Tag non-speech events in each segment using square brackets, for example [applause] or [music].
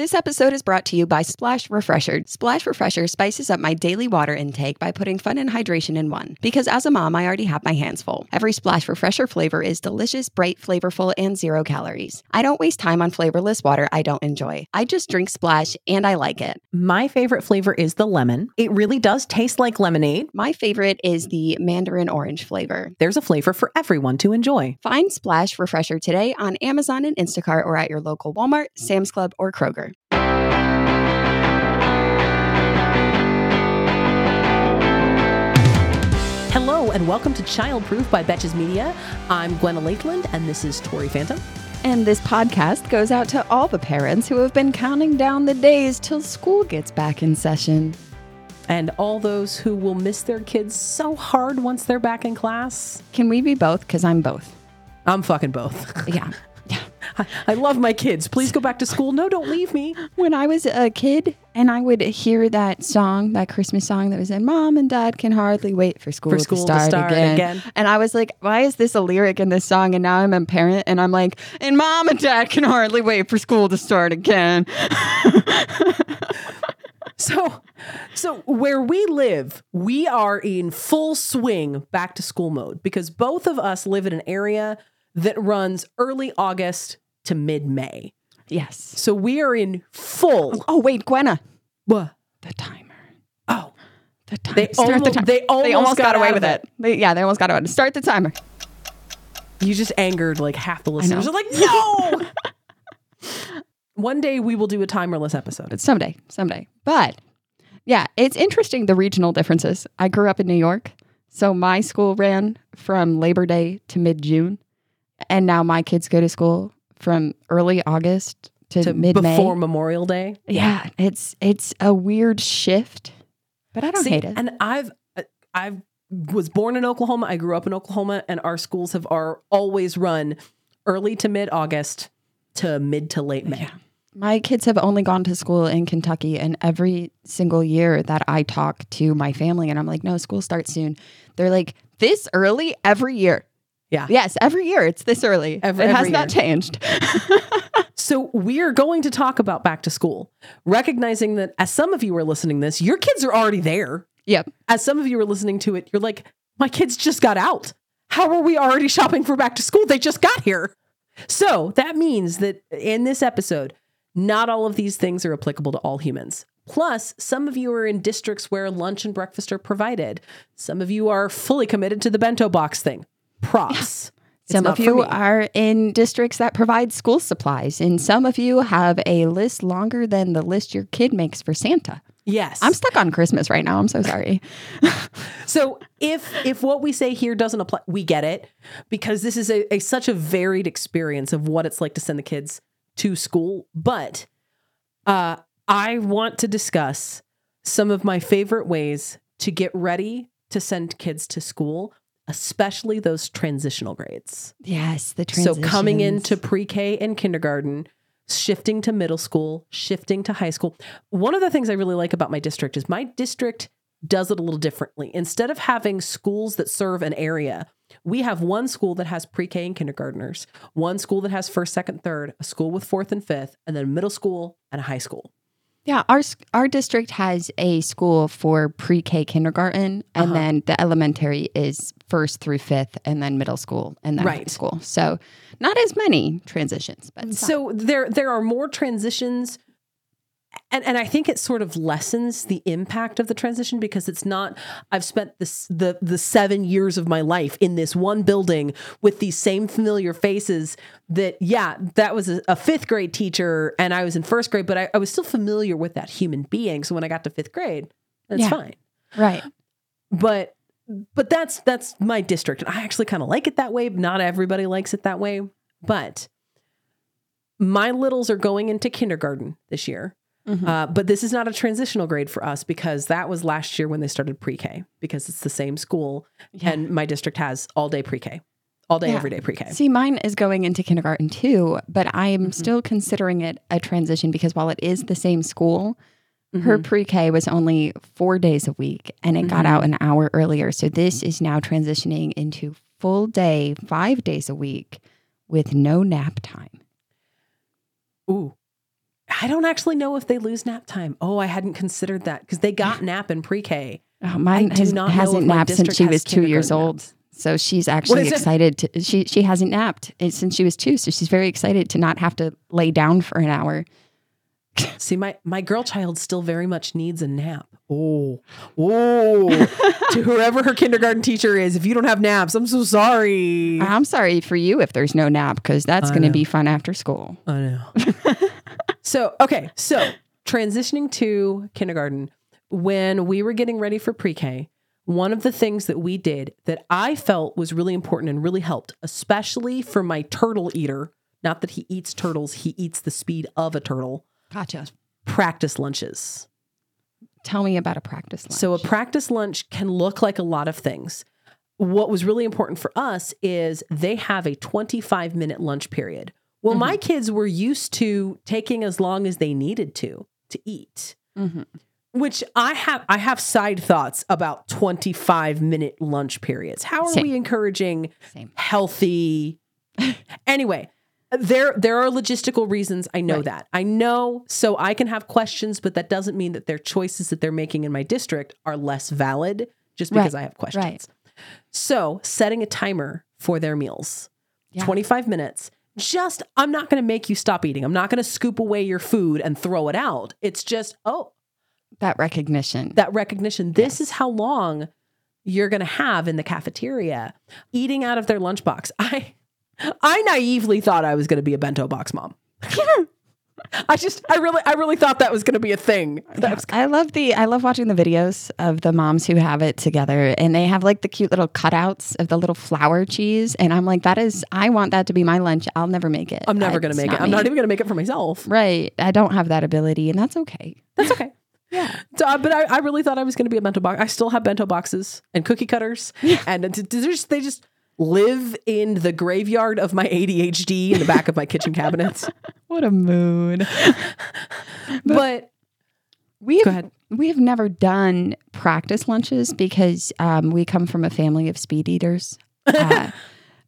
This episode is brought to you by Splash Refresher. Splash Refresher spices up my daily water intake by putting fun and hydration in one. Because as a mom, I already have my hands full. Every Splash Refresher flavor is delicious, bright, flavorful, and zero calories. I don't waste time on flavorless water I don't enjoy. I just drink Splash and I like it. My favorite flavor is the lemon. It really does taste like lemonade. My favorite is the mandarin orange flavor. There's a flavor for everyone to enjoy. Find Splash Refresher today on Amazon and Instacart or at your local Walmart, Sam's Club, or Kroger. Hello and welcome to Childproof by Betches Media. I'm Gwenna Lakeland and this is Tori Phantom. And this podcast goes out to all the parents who have been counting down the days till school gets back in session. And all those who will miss their kids so hard once they're back in class. Can we be both? Because I'm both. I'm fucking both. [laughs] Yeah. I, I love my kids. Please go back to school. No, don't leave me. When I was a kid and I would hear that song, that Christmas song that was in Mom and Dad can hardly wait for school, For school to to, start start again. again. And I was like, why is this a lyric in this song? And now I'm a parent and I'm like, and Mom and Dad can hardly wait for school to start again. [laughs] So, so where we live, we are in full swing back to school mode because both of us live in an area that runs early August to mid May. Yes. So we are in full. Oh, oh, wait, Gwenna. What? The timer. Oh, The timer. They Start the timer. they almost got away with of it. They- yeah, they almost got away with it. Start the timer. you just angered like half the listeners. Are like, no. [laughs] One day we will do a timerless episode. Someday, someday. But yeah, it's interesting the regional differences. I grew up in New York, so my school ran from Labor Day to mid June, and now my kids go to school from early August to, To mid May. before Memorial Day. Yeah, it's it's a weird shift, but I don't See, hate it. And I've I was born in Oklahoma. I grew up in Oklahoma, and our schools have are always run early to mid August to mid to late May. Yeah. My kids have only gone to school in Kentucky, and every single year that I talk to my family, and I'm like, no, school starts soon. They're like, this early every year. Yeah. Yes, every year it's this early. Every- it has every not changed. [laughs] So we are going to talk about back to school, recognizing that as some of you are listening to this, your kids are already there. yep. As some of you are listening to it, you're like, my kids just got out. How are we already shopping for back to school? They just got here. So that means that in this episode, not all of these things are applicable to all humans. Plus, some of you are in districts where lunch and breakfast are provided. Some of you are fully committed to the bento box thing. Props. It's Some of you are in districts that provide school supplies, and some of you have a list longer than the list your kid makes for Santa. Yes. I'm stuck on Christmas right now. I'm so sorry. [laughs] So if if what we say here doesn't apply, we get it because this is a, a such a varied experience of what it's like to send the kids to school. But uh, I want to discuss some of my favorite ways to get ready to send kids to school, especially those transitional grades. yes, the So coming into pre-K and kindergarten, shifting to middle school, shifting to high school. One of the things I really like about my district is my district does it a little differently. Instead of having schools that serve an area, we have one school that has pre-K and kindergartners, one school that has first, second, third, a school with fourth and fifth, and then middle school and a high school. Yeah, our our district has a school for pre-K kindergarten, and Uh-huh. then the elementary is first through fifth, and then middle school, and then high school. So not as many transitions, but some. So there there are more transitions and and I think it sort of lessens the impact of the transition because it's not I've spent this the the 7 years of my life in this one building with these same familiar faces that yeah that was a, a fifth grade teacher and I was in first grade but I, I was still familiar with that human being so when I got to fifth grade that's Yeah. fine right. but but that's that's my district i actually kind of like it that way not everybody likes it that way but my littles are going into kindergarten this year Mhm. uh, but this is not a transitional grade for us because that was last year when they started pre-k because it's the same school Yeah. and my district has all day pre-k all day Yeah. every day pre-k See, mine is going into kindergarten too, but I am Mhm. still considering it a transition because while it is the same school, her Mhm. pre-K was only four days a week, and it got Mhm. out an hour earlier. So this is now transitioning into full day, five days a week, with no nap time. ooh I don't actually know if they lose nap time. Oh, I hadn't considered that because they got nap in pre-K. Oh, mine has, not hasn't napped since she was two years old. naps. So she's actually excited to she she hasn't napped eh, since she was two. So she's very excited to not have to lay down for an hour. See, my my girl child still very much needs a nap. Oh, oh! [laughs] to whoever her kindergarten teacher is, if you don't have naps, I'm so sorry. I'm sorry for you if there's no nap because that's going to be fun after school. I know. [laughs] so, okay. So, transitioning to kindergarten, when we were getting ready for pre K, one of the things that we did that I felt was really important and really helped, especially for my turtle eater, not that he eats turtles, he eats the speed of a turtle, Gotcha. practice lunches. Tell me about a practice lunch. So, a practice lunch can look like a lot of things. What was really important for us is they have a 25 minute lunch period. Well, my kids were used to taking as long as they needed to to eat, Mhm. which I have I have side thoughts about 25 minute lunch periods. How are Same. we encouraging Same. healthy [laughs] anyway there there are logistical reasons i know Right. that i know so i can have questions but that doesn't mean that their choices that they're making in my district are less valid just because Right. i have questions Right. so setting a timer for their meals Yeah. 25 minutes just i'm not going to make you stop eating i'm not going to scoop away your food and throw it out it's just oh that recognition. that recognition. This Yes. is how long you're going to have in the cafeteria eating out of their lunchbox. [laughs] I I naively thought I was going to be a bento box mom. I just I really I really thought that was going to be a thing. That was- I love the I love watching the videos of the moms who have it together and they have like the cute little cutouts of the little flour cheese and I'm like that is I want that to be my lunch. I'll never make it. I'm never going to make it. I'm not even going to make it for myself. Right. I don't have that ability and that's okay. That's okay. [laughs] Yeah. So, uh, but I, I really thought I was going to be a bento box. I still have bento boxes and cookie cutters, and it- they just they just live in the graveyard of my ADHD in the back of my kitchen cabinets. [laughs] What a mood. [laughs] But We have, we have never done practice lunches because um, we come from a family of speed eaters. [laughs] Uh,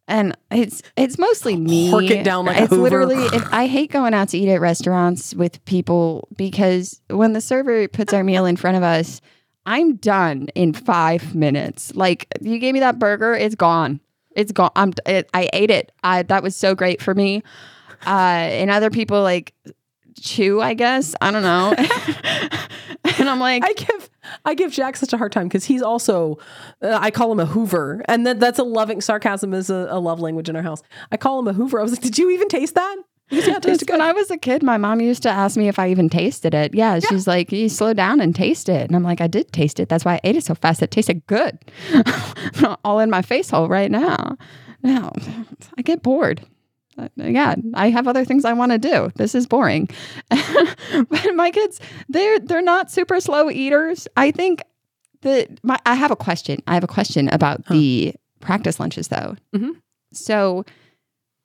and it's it's mostly me. Hork it down like it's literally. If, I hate going out to eat at restaurants with people because when the server puts our meal in front of us, I'm done in five minutes. Like you gave me that burger, it's gone. It's gone. I'm. It, I ate it. I that was so great for me. Uh, and other people like chew. I guess I don't know. [laughs] and I'm like, I give I give Jack such a hard time because he's also uh, I call him a Hoover, and that that's a loving sarcasm is a, a love language in our house. I call him a Hoover. I was like, did you even taste that? Yeah, [laughs] Just good. when I was a kid, my mom used to ask me if I even tasted it. Yeah, she's like, "You slow down and taste it," and I'm like, "I did taste it. That's why I ate it so fast. It tasted good, [laughs] all in my face hole right now." Now I get bored. Uh, Yeah, I have other things I want to do. This is boring. [laughs] but my kids, they're they're not super slow eaters. I think that my I have a question. I have a question about the practice lunches though. Mhm. So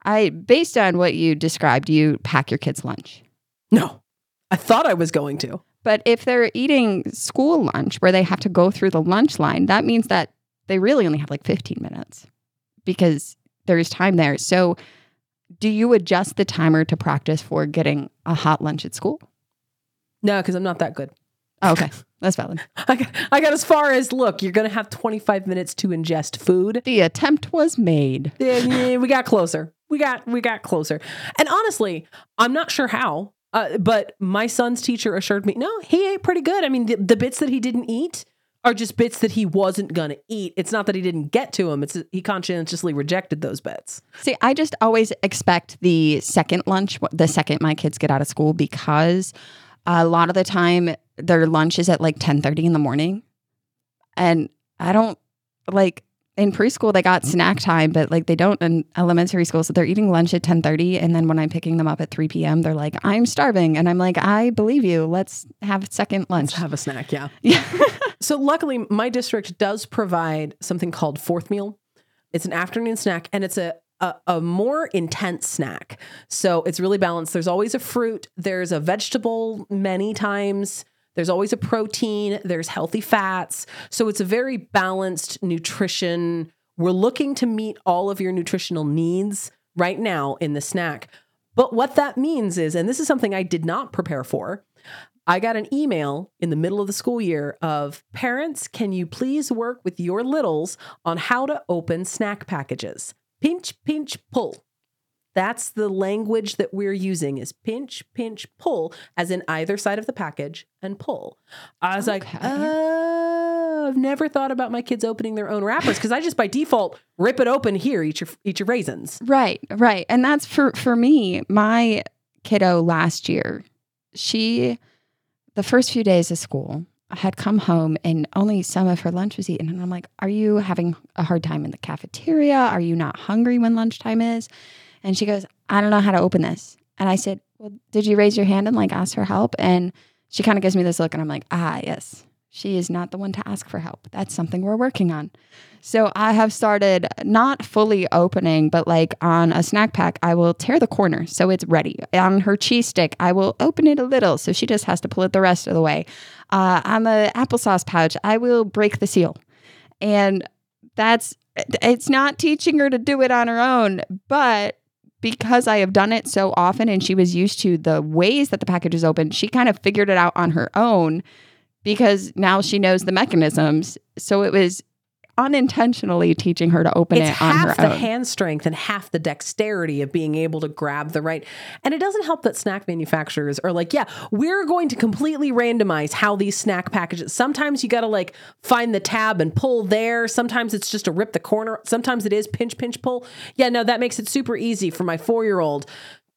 I based on what you described, you pack your kids' lunch. no, I thought I was going to. But if they're eating school lunch where they have to go through the lunch line, that means that they really only have like 15 minutes because there's time there. So do you adjust the timer to practice for getting a hot lunch at school? No, because I'm not that good. Oh, okay. That's valid. [laughs] I got, I got as far as look. You're going to have 25 minutes to ingest food. The attempt was made. Yeah, yeah, we got closer. We got we got closer. And honestly, I'm not sure how. Uh, but my son's teacher assured me, no, he ate pretty good. I mean, the, the bits that he didn't eat are just bits that he wasn't gonna eat. It's not that he didn't get to them. It's he conscientiously rejected those bits. See, I just always expect the second lunch, the second my kids get out of school, because a lot of the time their lunch is at like ten thirty in the morning, and I don't like in preschool they got mm-hmm. snack time, but like they don't in elementary school, so they're eating lunch at ten thirty, and then when I'm picking them up at three p.m., they're like, "I'm starving," and I'm like, "I believe you. Let's have second lunch." Let's have a snack. Yeah. [laughs] Yeah. So luckily, my district does provide something called fourth meal. It's an afternoon snack, and it's a a, a more intense snack. So it's really balanced. There's always a fruit. There's a vegetable many times. There's always a protein. There's healthy fats. So it's a very balanced nutrition. We're looking to meet all of your nutritional needs right now in the snack. But what that means is, and this is something I did not prepare for, I got an email in the middle of the school year of parents, can you please work with your littles on how to open snack packages? Pinch, pinch, pull. That's the language that we're using is pinch, pinch, pull, as in either side of the package and pull. I was like, oh, I've never thought about my kids opening their own wrappers because I just by default rip it open here, eat your eat your raisins. Right, right. And that's for for me, my kiddo last year, she the first few days of school I had come home and only some of her lunch was eaten. And I'm like, Are you having a hard time in the cafeteria? Are you not hungry when lunchtime is? And she goes, I don't know how to open this. And I said, Well, did you raise your hand and like ask for help? And she kind of gives me this look and I'm like, ah, yes. She is not the one to ask for help. That's something we're working on. So I have started not fully opening, but like on a snack pack, I will tear the corner so it's ready. On her cheese stick, I will open it a little so she just has to pull it the rest of the way. Uh, on the applesauce pouch, I will break the seal. And that's, it's not teaching her to do it on her own, but because I have done it so often and she was used to the ways that the package is opened, she kind of figured it out on her own because now she knows the mechanisms. So it was unintentionally teaching her to open it's it on half her the own. hand strength and half the dexterity of being able to grab the right. And it doesn't help that snack manufacturers are like, yeah, we're going to completely randomize how these snack packages. Sometimes you got to like find the tab and pull there. Sometimes it's just to rip the corner. Sometimes it is pinch, pinch, pull. Yeah, no, that makes it super easy for my four year old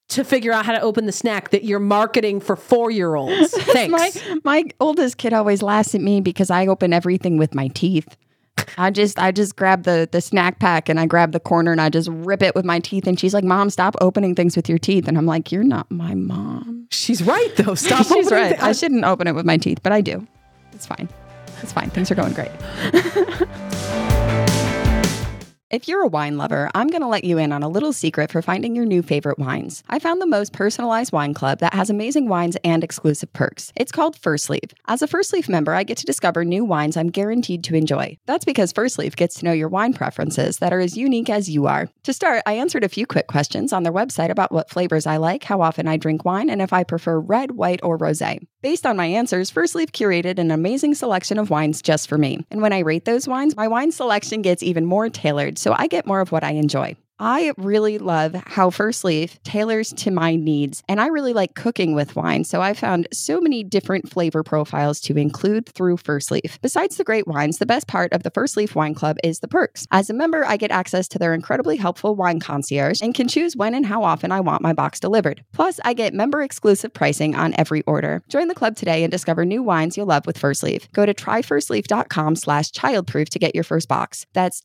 to figure out how to open the snack that you're marketing for four year olds. [laughs] Thanks. my my oldest kid always laughs at me because I open everything with my teeth. I just I just grab the the snack pack and I grab the corner and I just rip it with my teeth and she's like, "Mom, stop opening things with your teeth." And I'm like, "You're not my mom." She's right though. [laughs] Stop. She's right. the- I shouldn't open it with my teeth, but I do. It's fine. It's fine. Things are going great. [laughs] If you're a wine lover, I'm going to let you in on a little secret for finding your new favorite wines. I found the most personalized wine club that has amazing wines and exclusive perks. It's called First Leaf. As a First Leaf member, I get to discover new wines I'm guaranteed to enjoy. That's because First Leaf gets to know your wine preferences that are as unique as you are. To start, I answered a few quick questions on their website about what flavors I like, how often I drink wine, and if I prefer red, white, or rosé. Based on my answers, First Leaf curated an amazing selection of wines just for me. And when I rate those wines, my wine selection gets even more tailored, so I get more of what I enjoy. I really love how First Leaf tailors to my needs, and I really like cooking with wine. So I found so many different flavor profiles to include through First Leaf. Besides the great wines, the best part of the First Leaf Wine Club is the perks. As a member, I get access to their incredibly helpful wine concierge and can choose when and how often I want my box delivered. Plus, I get member exclusive pricing on every order. Join the club today and discover new wines you'll love with First Leaf. Go to tryfirstleaf.com slash childproof to get your first box. That's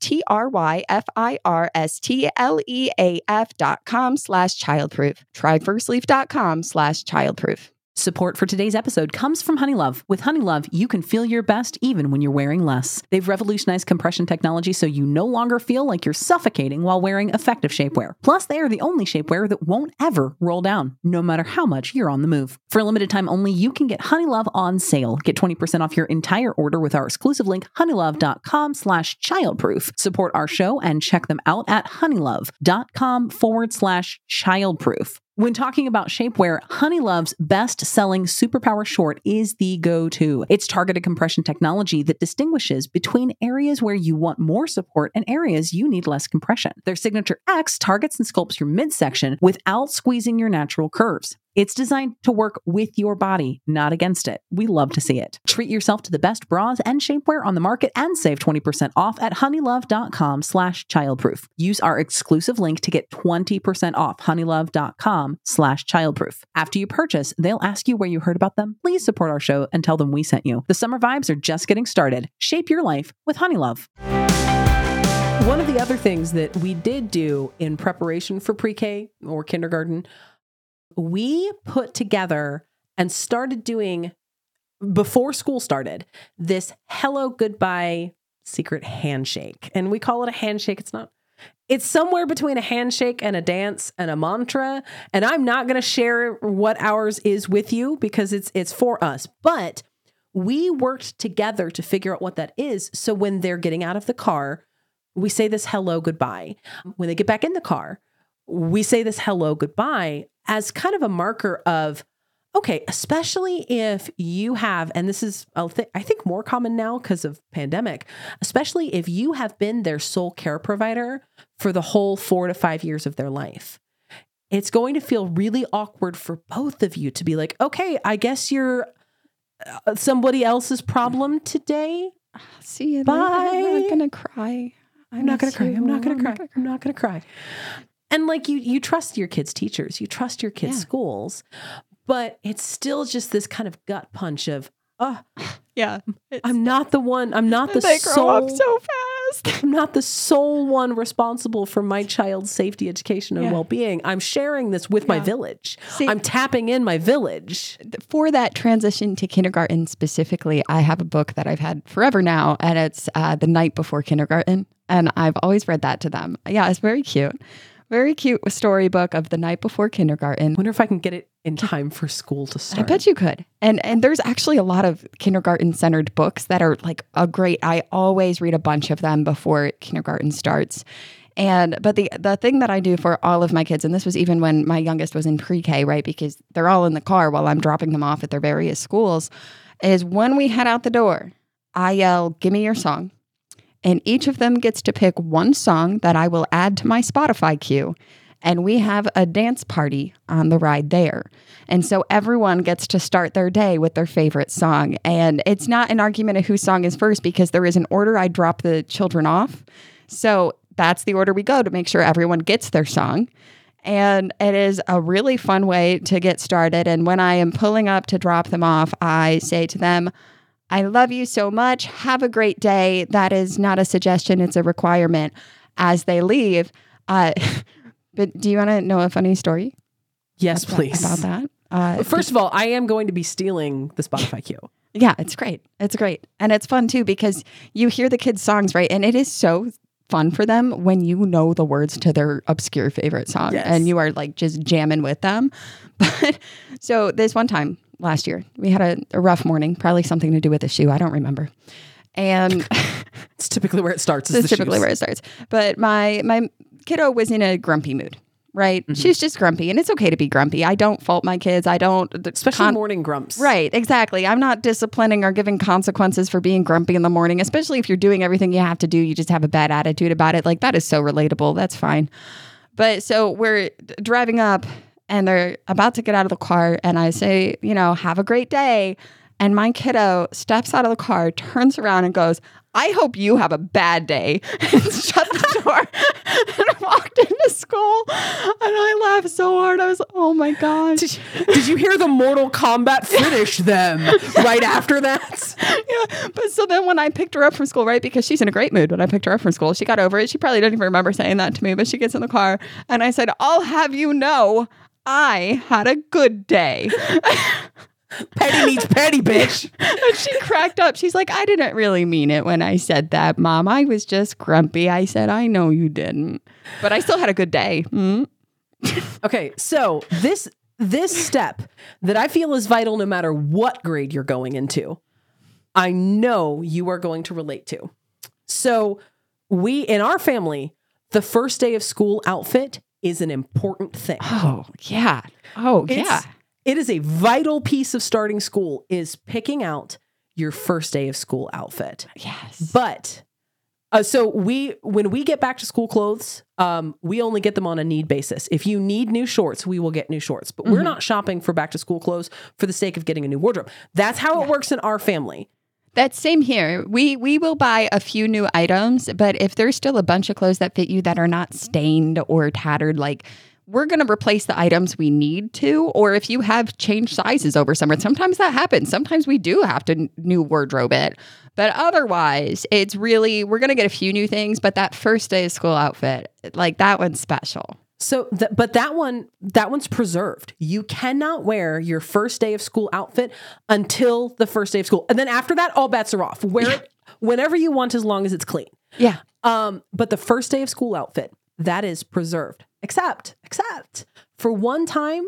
T-R-Y-F-I-R-S-T-L-E-A-F dot com slash childproof. Try Tryfirstleaf.com slash childproof. Support for today's episode comes from Honeylove. With Honeylove, you can feel your best even when you're wearing less. They've revolutionized compression technology so you no longer feel like you're suffocating while wearing effective shapewear. Plus, they are the only shapewear that won't ever roll down, no matter how much you're on the move. For a limited time only, you can get Honeylove on sale. Get 20% off your entire order with our exclusive link, honeylove.com slash childproof. Support our show and check them out at honeylove.com forward slash childproof. When talking about shapewear, Honeylove's best selling Superpower Short is the go to. It's targeted compression technology that distinguishes between areas where you want more support and areas you need less compression. Their signature X targets and sculpts your midsection without squeezing your natural curves. It's designed to work with your body, not against it. We love to see it. Treat yourself to the best bras and shapewear on the market and save 20% off at honeylove.com slash childproof. Use our exclusive link to get 20% off honeylove.com slash childproof. After you purchase, they'll ask you where you heard about them. Please support our show and tell them we sent you. The summer vibes are just getting started. Shape your life with Honeylove. One of the other things that we did do in preparation for pre K or kindergarten, we put together and started doing before school started this hello goodbye secret handshake. And we call it a handshake. It's not, it's somewhere between a handshake and a dance and a mantra. And I'm not going to share what ours is with you because it's it's for us. But we worked together to figure out what that is. So when they're getting out of the car, we say this hello goodbye. When they get back in the car, we say this hello goodbye as kind of a marker of okay especially if you have and this is i think more common now because of pandemic especially if you have been their sole care provider for the whole four to five years of their life it's going to feel really awkward for both of you to be like okay i guess you're uh, somebody else's problem today See you Bye. later. I'm not gonna cry. I'm not gonna cry. I'm not gonna cry. I'm not gonna cry. And like you, you trust your kids' teachers, you trust your kids' Yeah. schools, but it's still just this kind of gut punch of, oh, Yeah, I'm not the one. I'm not the they sole. up so fast. [laughs] I'm not the sole one responsible for my child's safety, education, and Yeah. well-being. I'm sharing this with my village. See- I'm tapping in my village. For that transition to kindergarten specifically, I have a book that I've had forever now, and it's uh, The Night Before Kindergarten. And I've always read that to them. Yeah, it's very cute. Very cute storybook of The Night Before Kindergarten. Wonder if I can get it in time for school to start. I bet you could. And and there's actually a lot of kindergarten centered books that are like a great I always read a bunch of them before kindergarten starts. And but the the thing that I do for all of my kids and this was even when my youngest was in pre-K, right? Because they're all in the car while I'm dropping them off at their various schools is when we head out the door, I yell, "Give me your song." And each of them gets to pick one song that I will add to my Spotify queue. And we have a dance party on the ride there. And so everyone gets to start their day with their favorite song. And it's not an argument of whose song is first because there is an order I drop the children off. So that's the order we go to make sure everyone gets their song. And it is a really fun way to get started. And when I am pulling up to drop them off, I say to them, I love you so much. Have a great day. That is not a suggestion, it's a requirement as they leave. Uh, [laughs] but do you want to know a funny story yes, about, please. about that? Uh, First of all, I am going to be stealing the Spotify queue. yeah, it's great. It's great. And it's fun too because you hear the kids' songs, right? And it is so fun for them when you know the words to their obscure favorite song Yes. and you are like just jamming with them. [laughs] But so this one time last year, we had a, a rough morning, probably something to do with the shoe. I don't remember. And [laughs] It's typically where it starts. The typically shoes. where it starts. But my my kiddo was in a grumpy mood, right? Mm-hmm. She's just grumpy, and it's okay to be grumpy. I don't fault my kids. I don't, especially con- morning grumps. Right, exactly. I'm not disciplining or giving consequences for being grumpy in the morning, especially if you're doing everything you have to do. You just have a bad attitude about it. Like that is so relatable. That's fine. But so we're driving up and they're about to get out of the car. And I say, you know, have a great day. And my kiddo steps out of the car, turns around and goes, I hope you have a bad day. [laughs] And shut the door [laughs] and walked into school. And I laughed so hard. I was, oh my gosh. Did you hear the Mortal Kombat [laughs] finish them right after that? yeah. But so then when I picked her up from school, right, because she's in a great mood when I picked her up from school, she got over it. She probably didn't even remember saying that to me, but she gets in the car and I said, I'll have you know, I had a good day. Petty meets petty, bitch. [laughs] and she cracked up. She's like, I didn't really mean it when I said that, mom. I was just grumpy. I said, I know you didn't, but I still had a good day. Mm. Okay, so this this step that I feel is vital no matter what grade you're going into, I know you are going to relate to. So we in our family, the first day of school outfit is an important thing. Oh, yeah. Oh, It's- yeah. It is a vital piece of starting school is picking out your first day of school outfit. Yes. But uh, so we when we get back to school clothes, um, we only get them on a need basis. If you need new shorts, we will get new shorts. But we're not shopping for back to school clothes for the sake of getting a new wardrobe. That's how it works in our family. That's same here. We we will buy a few new items, but if there's still a bunch of clothes that fit you that are not stained or tattered, like we're going to replace the items we need to or if you have changed sizes over summer sometimes that happens. Sometimes we do have to new wardrobe it. But otherwise it's really we're going to get a few new things but that first day of school outfit like that one's special So, th- but that one, that one's preserved. You cannot wear your first day of school outfit until the first day of school, and then after that, all bets are off. Wear it whenever you want, as long as it's clean. yeah Um, but the first day of school outfit that is preserved, except except for one time,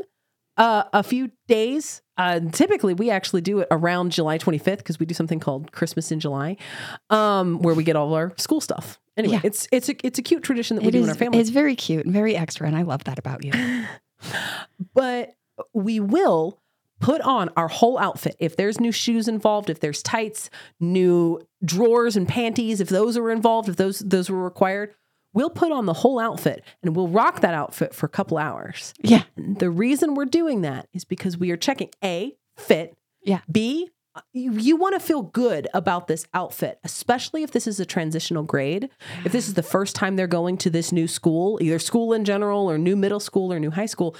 uh, a few days Uh, typically, we actually do it around July 25th because we do something called Christmas in July, um, where we get all our school stuff. Anyway, Yeah. it's it's a it's a cute tradition that we It do is. in our family. It's very cute and very extra, and I love that about you. [laughs] but we will put on our whole outfit. If there's new shoes involved, if there's tights, new drawers and panties, if those are involved, if those those were required, we'll put on the whole outfit and we'll rock that outfit for a couple hours. yeah, And the reason we're doing that is because we are checking A, fit, Yeah. B, you, you want to feel good about this outfit, especially if this is a transitional grade. If this is the first time they're going to this new school, either school in general or new middle school or new high school,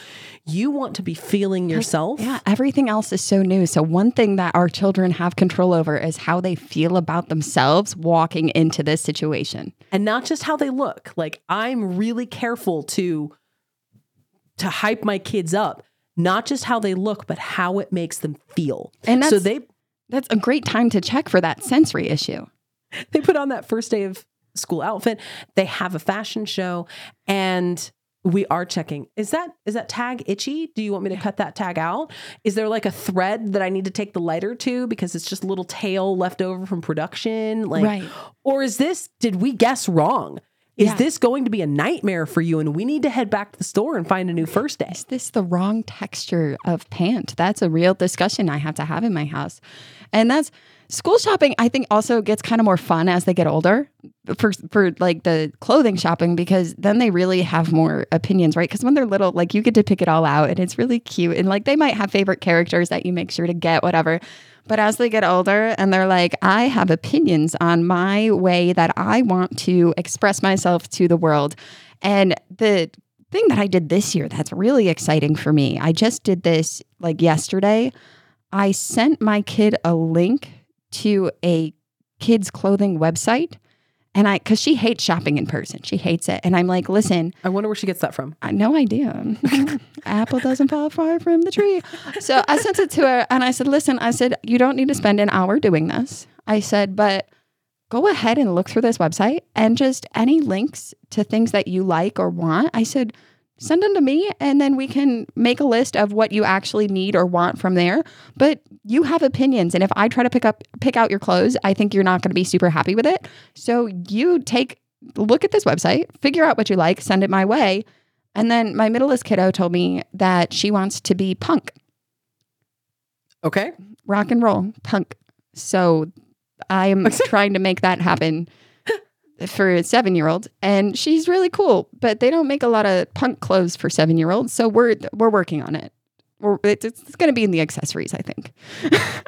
you want to be feeling yourself. yeah. Everything else is so new. So one thing that our children have control over is how they feel about themselves walking into this situation. and not just how they look. Like I'm really careful to to hype my kids up, not just how they look, but how it makes them feel. And so they That's a great time to check for that sensory issue. they put on that first day of school outfit. They have a fashion show and we are checking. Is that is that tag itchy? Do you want me to cut that tag out? Is there like a thread that I need to take the lighter to because it's just a little tail left over from production? Like Right. or is this did we guess wrong? Is Yeah. this going to be a nightmare for you and we need to head back to the store and find a new first day? Is this the wrong texture of pant? That's a real discussion I have to have in my house. And that's school shopping, I think also gets kind of more fun as they get older for for like the clothing shopping because then they really have more opinions, right? Because when they're little, like you get to pick it all out and it's really cute. And like they might have favorite characters that you make sure to get, whatever. But as they get older and they're like, I have opinions on my way that I want to express myself to the world. And the thing that I did this year that's really exciting for me, I just did this like yesterday. I sent my kid a link to a kids' clothing website. And I, cause she hates shopping in person, she hates it. And I'm like, listen, I wonder where she gets that from. I no idea. [laughs] Apple doesn't fall far from the tree. So I sent it to her and I said, listen, I said, you don't need to spend an hour doing this. I said, but go ahead and look through this website and just any links to things that you like or want. I said, send them to me and then we can make a list of what you actually need or want from there. But you have opinions. And if I try to pick up pick out your clothes, I think you're not going to be super happy with it. So you take look at this website, figure out what you like, send it my way. And then my middleest kiddo told me that she wants to be punk, Okay. rock and roll, punk. So I'm [laughs] trying to make that happen for a seven year old. And she's really cool, but they don't make a lot of punk clothes for seven year olds. So we're we're working on it. We're, it's, it's going to be in the accessories, I think.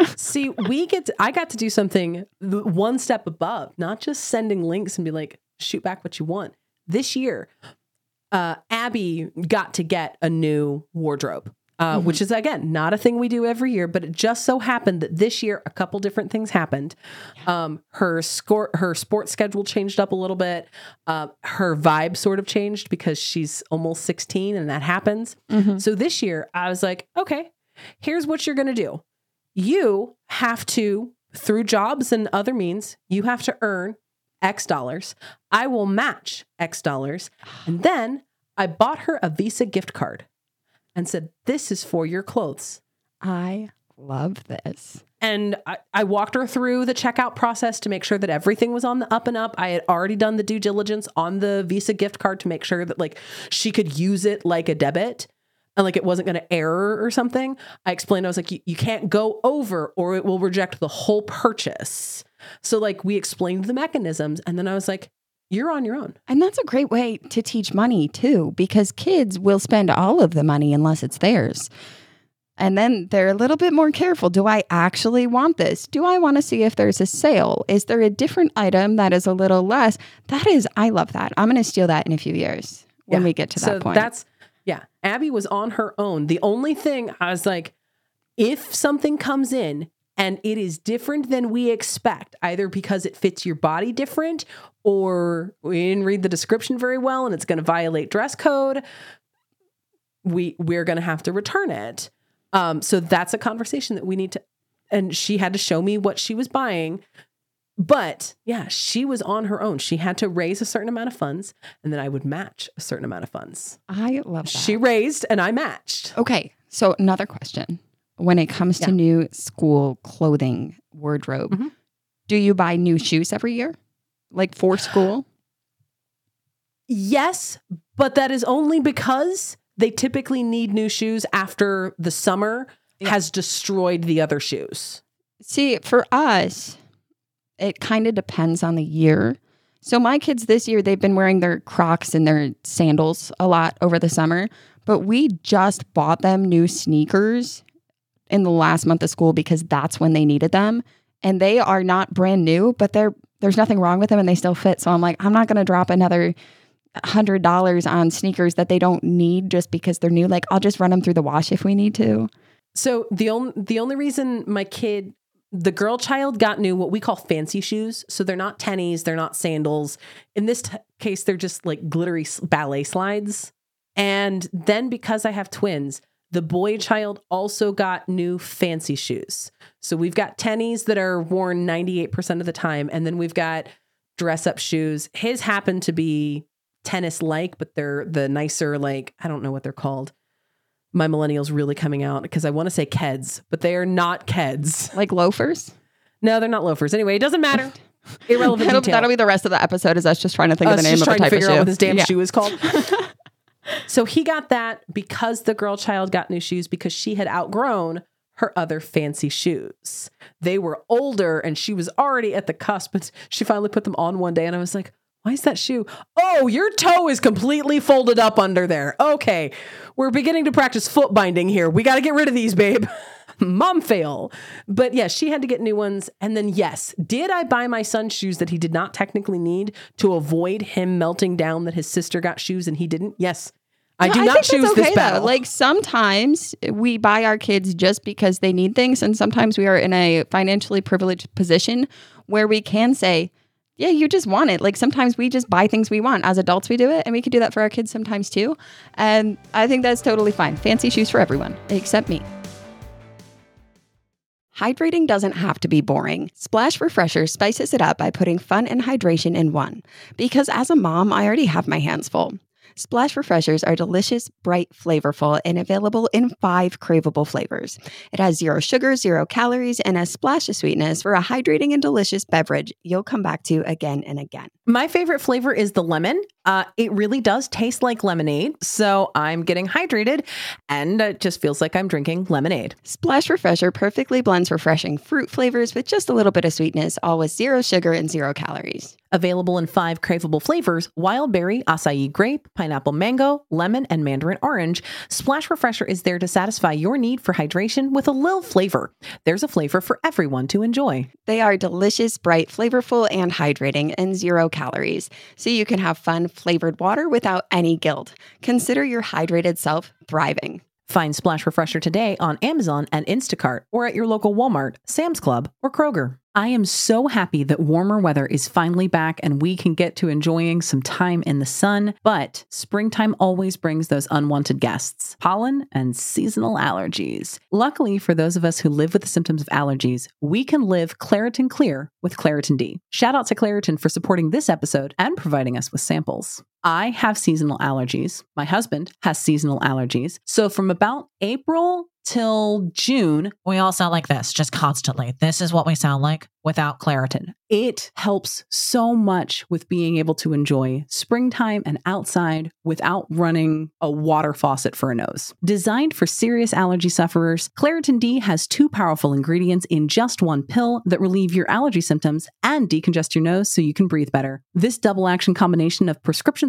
[laughs] See, we get to, I got to do something one step above, not just sending links and be like, shoot back what you want. This year, uh, Abby got to get a new wardrobe, uh, which is again not a thing we do every year, but it just so happened that this year a couple different things happened. Um, her score, her sports schedule changed up a little bit. Uh, her vibe sort of changed because she's almost sixteen, and that happens. So this year, I was like, okay, here's what you're gonna do. You have to, through jobs and other means, you have to earn X dollars. I will match X dollars. [sighs] And then I bought her a Visa gift card and said, This is for your clothes. I love this. And I, I walked her through the checkout process to make sure that everything was on the up and up. I had already done the due diligence on the Visa gift card to make sure that like she could use it like a debit and like it wasn't going to error or something. I explained, I was like, you, you can't go over or it will reject the whole purchase. So like we explained the mechanisms and then I was like, you're on your own. And that's a great way to teach money too, because kids will spend all of the money unless it's theirs. And then they're a little bit more careful. Do I actually want this? Do I want to see if there's a sale? Is there a different item that is a little less? That is, I love that. I'm going to steal that in a few years when Yeah. we get to so that point. that's yeah. Abby was on her own. The only thing I was like, if something comes in and it is different than we expect, either because it fits your body different or we didn't read the description very well and it's going to violate dress code, we we're going to have to return it. Um, so that's a conversation that we need to. And she had to show me what she was buying. But yeah, she was on her own. She had to raise a certain amount of funds, and then I would match a certain amount of funds. I love that. She raised and I matched. okay. So, another question when it comes to Yeah. new school clothing wardrobe. Mhm. Do you buy new shoes every year? Like for school? Yes, but that is only because they typically need new shoes after the summer has destroyed the other shoes. See, for us, it kind of depends on the year. So my kids this year, they've been wearing their Crocs and their sandals a lot over the summer, but we just bought them new sneakers in the last month of school because that's when they needed them. And they are not brand new, but they're there's nothing wrong with them and they still fit. So I'm like, I'm not gonna drop another hundred dollars on sneakers that they don't need just because they're new. Like I'll just run them through the wash if we need to. So the only the only reason my kid, the girl child, got new what we call fancy shoes. So they're not tennies, they're not sandals. In this t- case, they're just like glittery ballet slides. And then because I have twins, the boy child also got new fancy shoes. So we've got tennies that are worn 98% of the time. And then we've got dress up shoes. His happen to be tennis like, but they're the nicer, like, I don't know what they're called. My millennials really coming out because I want to say Keds, but they are not Keds. [laughs] Like loafers. No, they're not loafers. Anyway, it doesn't matter. [laughs] Irrelevant That'll, that'll be the rest of the episode is us just trying to think of the name just of the trying to type of figure shoe. out what this damn Yeah. shoe is called. [laughs] so he got that because the girl child got new shoes because she had outgrown her other fancy shoes. They were older and she was already at the cusp, but she finally put them on one day and I was like, why is that shoe? Oh, your toe is completely folded up under there. Okay. We're beginning to practice foot binding here. We got to get rid of these, babe. [laughs] Mom fail. But yes, she had to get new ones. And then, yes, did I buy my son shoes that he did not technically need to avoid him melting down that his sister got shoes and he didn't? Yes. I No, do think not choose this okay, though. Like sometimes we buy our kids just because they need things, and sometimes we are in a financially privileged position where we can say, "Yeah, you just want it." Like sometimes we just buy things we want. As adults, we do it, and we can do that for our kids sometimes too. And I think that's totally fine. Fancy shoes for everyone except me. Hydrating doesn't have to be boring. Splash Refresher spices it up by putting fun and hydration in one. Because as a mom, I already have my hands full. Splash Refreshers are delicious, bright, flavorful, and available in five craveable flavors. It has zero sugar, zero calories, and a splash of sweetness for a hydrating and delicious beverage you'll come back to again and again. My favorite flavor is the lemon. Uh, it really does taste like lemonade. So I'm getting hydrated and it just feels like I'm drinking lemonade. Splash Refresher perfectly blends refreshing fruit flavors with just a little bit of sweetness, all with zero sugar and zero calories. Available in five craveable flavors wild berry, acai grape, pineapple mango, lemon, and mandarin orange. Splash Refresher is there to satisfy your need for hydration with a little flavor. There's a flavor for everyone to enjoy. They are delicious, bright, flavorful, and hydrating, and zero calories. Calories, so you can have fun, flavored water without any guilt. Consider your hydrated self thriving. Find Splash Refresher today on Amazon and Instacart or at your local Walmart, Sam's Club, or Kroger. I am so happy that warmer weather is finally back and we can get to enjoying some time in the sun. But springtime always brings those unwanted guests pollen and seasonal allergies. Luckily, for those of us who live with the symptoms of allergies, we can live Claritin Clear with Claritin D. Shout out to Claritin for supporting this episode and providing us with samples. I have seasonal allergies. My husband has seasonal allergies. So from about April till June, We all sound like this, just constantly. This is what we sound like without Claritin. it helps so much with being able to enjoy springtime and outside without running a water faucet for a nose. Designed for serious allergy sufferers, Claritin D has two powerful ingredients in just one pill that relieve your allergy symptoms and decongest your nose so you can breathe better. This double action combination of prescription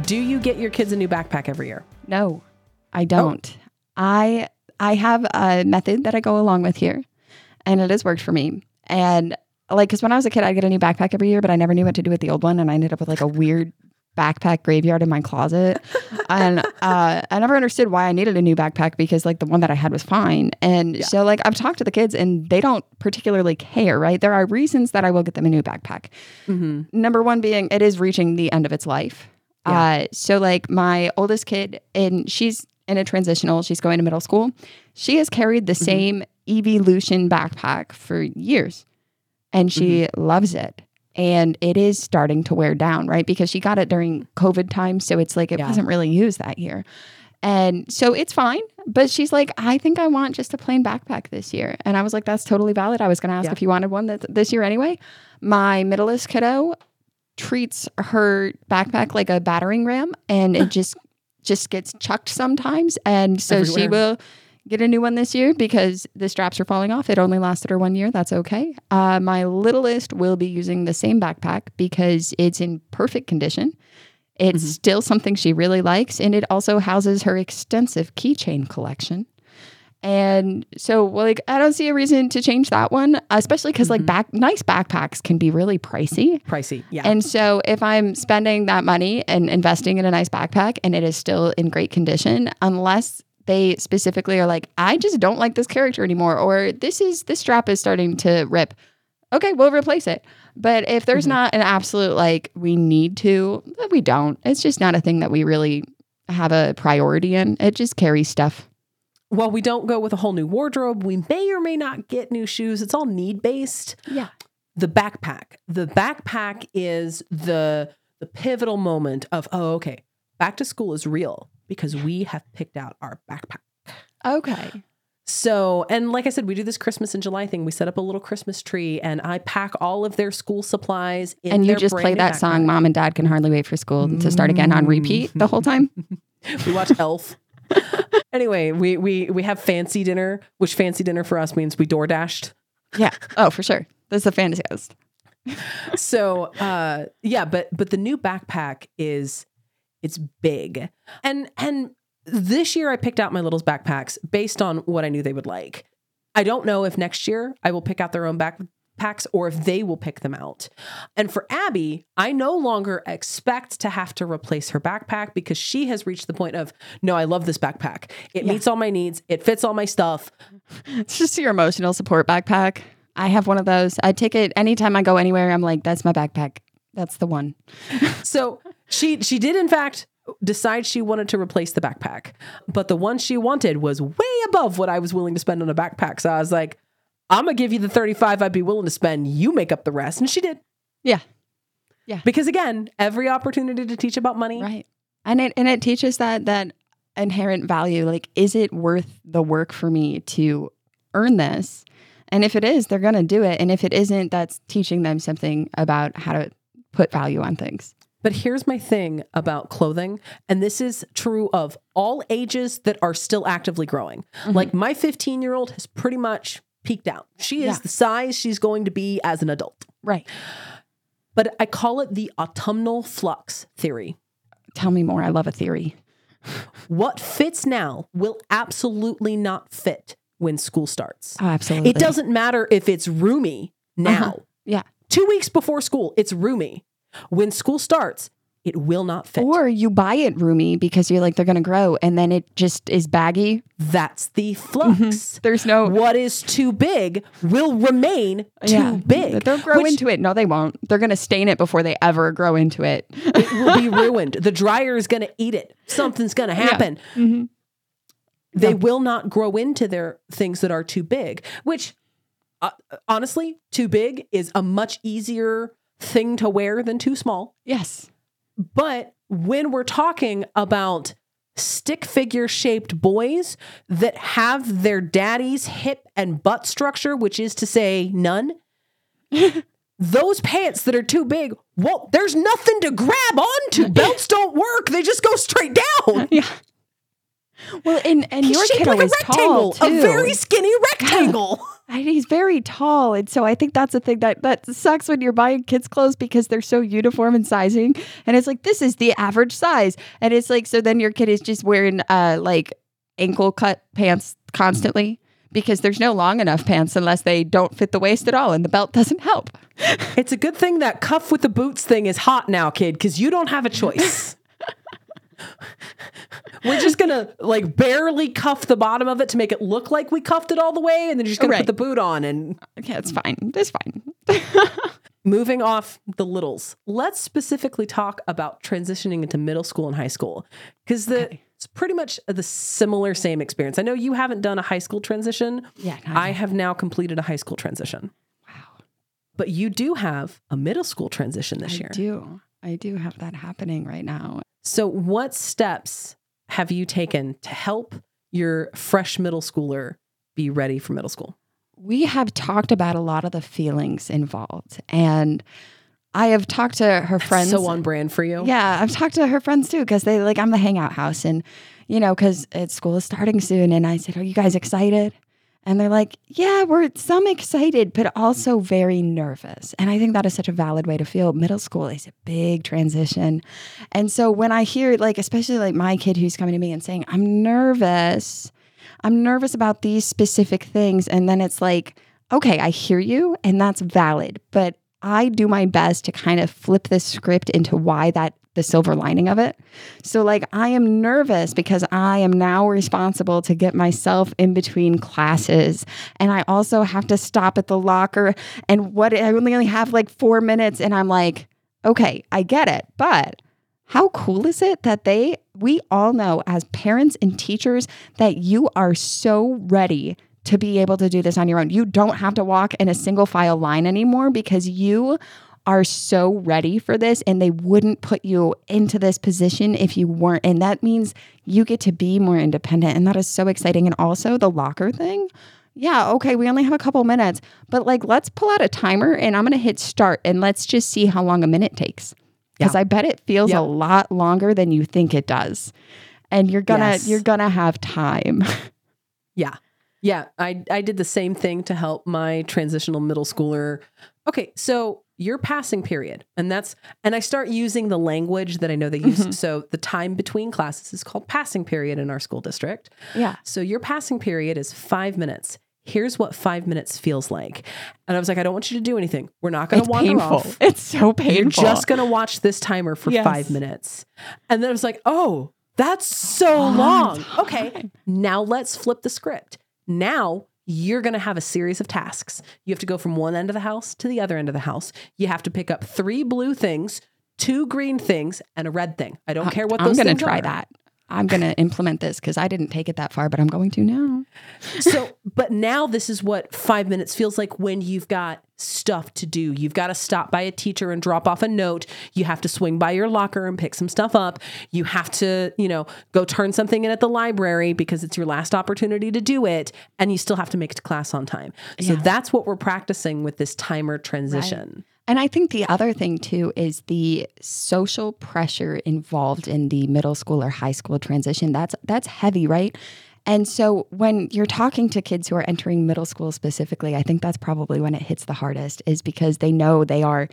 Do you get your kids a new backpack every year? No, I don't. I I have a method that I go along with here, and it has worked for me. And like, because when I was a kid, I'd get a new backpack every year, but I never knew what to do with the old one, and I ended up with like a weird backpack graveyard in my closet. [laughs] and uh, I never understood why I needed a new backpack because like the one that I had was fine. And so like I've talked to the kids and they don't particularly care, right? There are reasons that I will get them a new backpack. Mm-hmm. Number one being it is reaching the end of its life. Uh, so like my oldest kid, and she's in a transitional, she's going to middle school. She has carried the same Evolution backpack for years and she loves it. And it is starting to wear down, right? Because she got it during COVID time. So it's like it Yeah. wasn't really used that year. And so it's fine. But she's like, I think I want just a plain backpack this year. And I was like, that's totally valid. I was going to ask Yeah. if you wanted one that, this year anyway. My middleest kiddo treats her backpack like a battering ram and it [laughs] just just gets chucked sometimes. And so she will get a new one this year because the straps are falling off. It only lasted her one year. That's okay. Uh, my littlest will be using the same backpack because it's in perfect condition. It's still something she really likes, and it also houses her extensive keychain collection. And so, well, like, I don't see a reason to change that one, especially because like mm-hmm. back nice backpacks can be really pricey. Pricey. Yeah. And so, if I'm spending that money and investing in a nice backpack and it is still in great condition, unless they specifically are like, I just don't like this character anymore, or this is this strap is starting to rip, okay, we'll replace it. But if there's mm-hmm. not an absolute like we need to, we don't. It's just not a thing that we really have a priority in. It just carries stuff. While we don't go with a whole new wardrobe, we may or may not get new shoes. It's all need based. Yeah. The backpack. The backpack is the the pivotal moment of oh okay, back to school is real because we have picked out our backpack. Okay. So, and like I said, we do this Christmas in July thing. We set up a little Christmas tree and I pack all of their school supplies in and you just play that song. Mom and Dad Can Hardly Wait for School to start again on repeat the whole time. [laughs] We watch Elf. [laughs] anyway, we we we have fancy dinner, which fancy dinner for us means we door dashed. Yeah. Oh, for sure. That's the fantasy host. [laughs] So uh yeah, but but the new backpack is it's big. And and this year I picked out my littles backpacks based on what I knew they would like. I don't know if next year I will pick out their own backpacks or if they will pick them out. And for Abby, I no longer expect to have to replace her backpack because she has reached the point of, no, I love this backpack. It meets all my needs, it fits all my stuff. It's just your emotional support backpack. I have one of those. I take it anytime I go anywhere. I'm like, that's my backpack. That's the one. [laughs] So she she did in fact decide she wanted to replace the backpack, but the one she wanted was way above what I was willing to spend on a backpack. So I was like, I'm gonna give you the 35 I'd be willing to spend. You make up the rest, and she did. Yeah. Yeah. Because again, every opportunity to teach about money. Right. And it and it teaches that that inherent value. Like, is it worth the work for me to earn this? And if it is, they're gonna do it. And if it isn't, that's teaching them something about how to put value on things. But here's my thing about clothing, and this is true of all ages that are still actively growing. Mm-hmm. Like my 15 year old has pretty much peaked out. She is Yeah. the size she's going to be as an adult. Right. But I call it the autumnal flux theory. Tell me more. I love a theory. What fits now will absolutely not fit when school starts. Oh, absolutely. It doesn't matter if it's roomy now. Uh-huh. Yeah. Two weeks before school, it's roomy. When school starts, it will not fit. Or you buy it roomy because you're like they're gonna grow, and then it just is baggy. That's the flux. There's no What is too big will remain too Yeah. big. They'll grow which into it. No, they won't. They're gonna stain it before they ever grow into it. it will be [laughs] ruined. The dryer is going to eat it. Something's going to happen. Mhm. They will not grow into their things that are too big, which uh, honestly, too big is a much easier thing to wear than too small. Yes. But when we're talking about stick figure shaped boys that have their daddy's hip and butt structure, which is to say, none, [laughs] those pants that are too big, well, there's nothing to grab onto. [laughs] Belts don't work, they just go straight down. Yeah. Well, and and He's your kiddo like a is tall too. a very skinny rectangle. [laughs] And he's very tall, and so I think that's the thing that that sucks when you're buying kids clothes because they're so uniform in sizing, and it's like this is the average size, and it's like so then your kid is just wearing uh like ankle cut pants constantly because there's no long enough pants unless they don't fit the waist at all and the belt doesn't help. [laughs] It's a good thing that cuff with the boots thing is hot now, kid, because you don't have a choice. We're just gonna like barely cuff the bottom of it to make it look like we cuffed it all the way, and then you're just gonna Right. put the boot on. And uh, Yeah, it's fine. It's fine. [laughs] moving off the littles, let's specifically talk about transitioning into middle school and high school because the Okay. it's pretty much the similar same experience. I know you haven't done a high school transition. Yeah, not I have now completed a high school transition. Wow. But you do have a middle school transition this year. I year. do. I do have that happening right now. So, what steps have you taken to help your fresh middle schooler be ready for middle school? we have talked about a lot of the feelings involved and i have talked to her friends So on brand for you. yeah i've talked to her friends too because they like i'm the hangout house and you know because school is starting soon and i said are you guys excited and they're like yeah we're some excited but also very nervous and i think that is such a valid way to feel middle school is a big transition and so when i hear like especially like my kid who's coming to me and saying i'm nervous I'm nervous about these specific things. And then it's like, okay, I hear you, and that's valid. But I do my best to kind of flip this script into why that the silver lining of it. So, like, I am nervous because I am now responsible to get myself in between classes. And I also have to stop at the locker. And what I only have like four minutes. And I'm like, okay, I get it. But how cool is it that they, we all know as parents and teachers that you are so ready to be able to do this on your own. You don't have to walk in a single file line anymore because you are so ready for this and they wouldn't put you into this position if you weren't. And that means you get to be more independent. And that is so exciting. And also the locker thing. Yeah, okay, we only have a couple minutes, but like let's pull out a timer and I'm going to hit start and let's just see how long a minute takes because Yeah. I bet it feels Yep. a lot longer than you think it does. And you're gonna Yes. you're gonna have time. [laughs] Yeah. Yeah. I, I did the same thing to help my transitional middle schooler. Okay. So your passing period, and that's, and I start using the language that I know they use. Mhm. So the time between classes is called passing period in our school district. yeah. So your passing period is five minutes. Here's what five minutes feels like. And I was like, I don't want you to do anything. We're not going to wander painful. off. It's so painful. You're just going to watch this timer for Yes. five minutes. And then I was like, oh, that's so Long long. Okay. Now let's flip the script. Now you're going to have a series of tasks. You have to go from one end of the house to the other end of the house. You have to pick up three blue things, two green things, and a red thing. I don't care what I'm those gonna things try are. that. I'm gonna implement this because I didn't take it that far, but I'm going to now. so, but now this is what five minutes feels like when you've got stuff to do. You've got to stop by a teacher and drop off a note. You have to swing by your locker and pick some stuff up. You have to, you know, go turn something in at the library because it's your last opportunity to do it. And you still have to make it to class on time. So that's what we're practicing with this timer transition. And I think the other thing too is the social pressure involved in the middle school or high school transition. That's that's heavy, right? And so when you're talking to kids who are entering middle school specifically, I think that's probably when it hits the hardest is because they know they are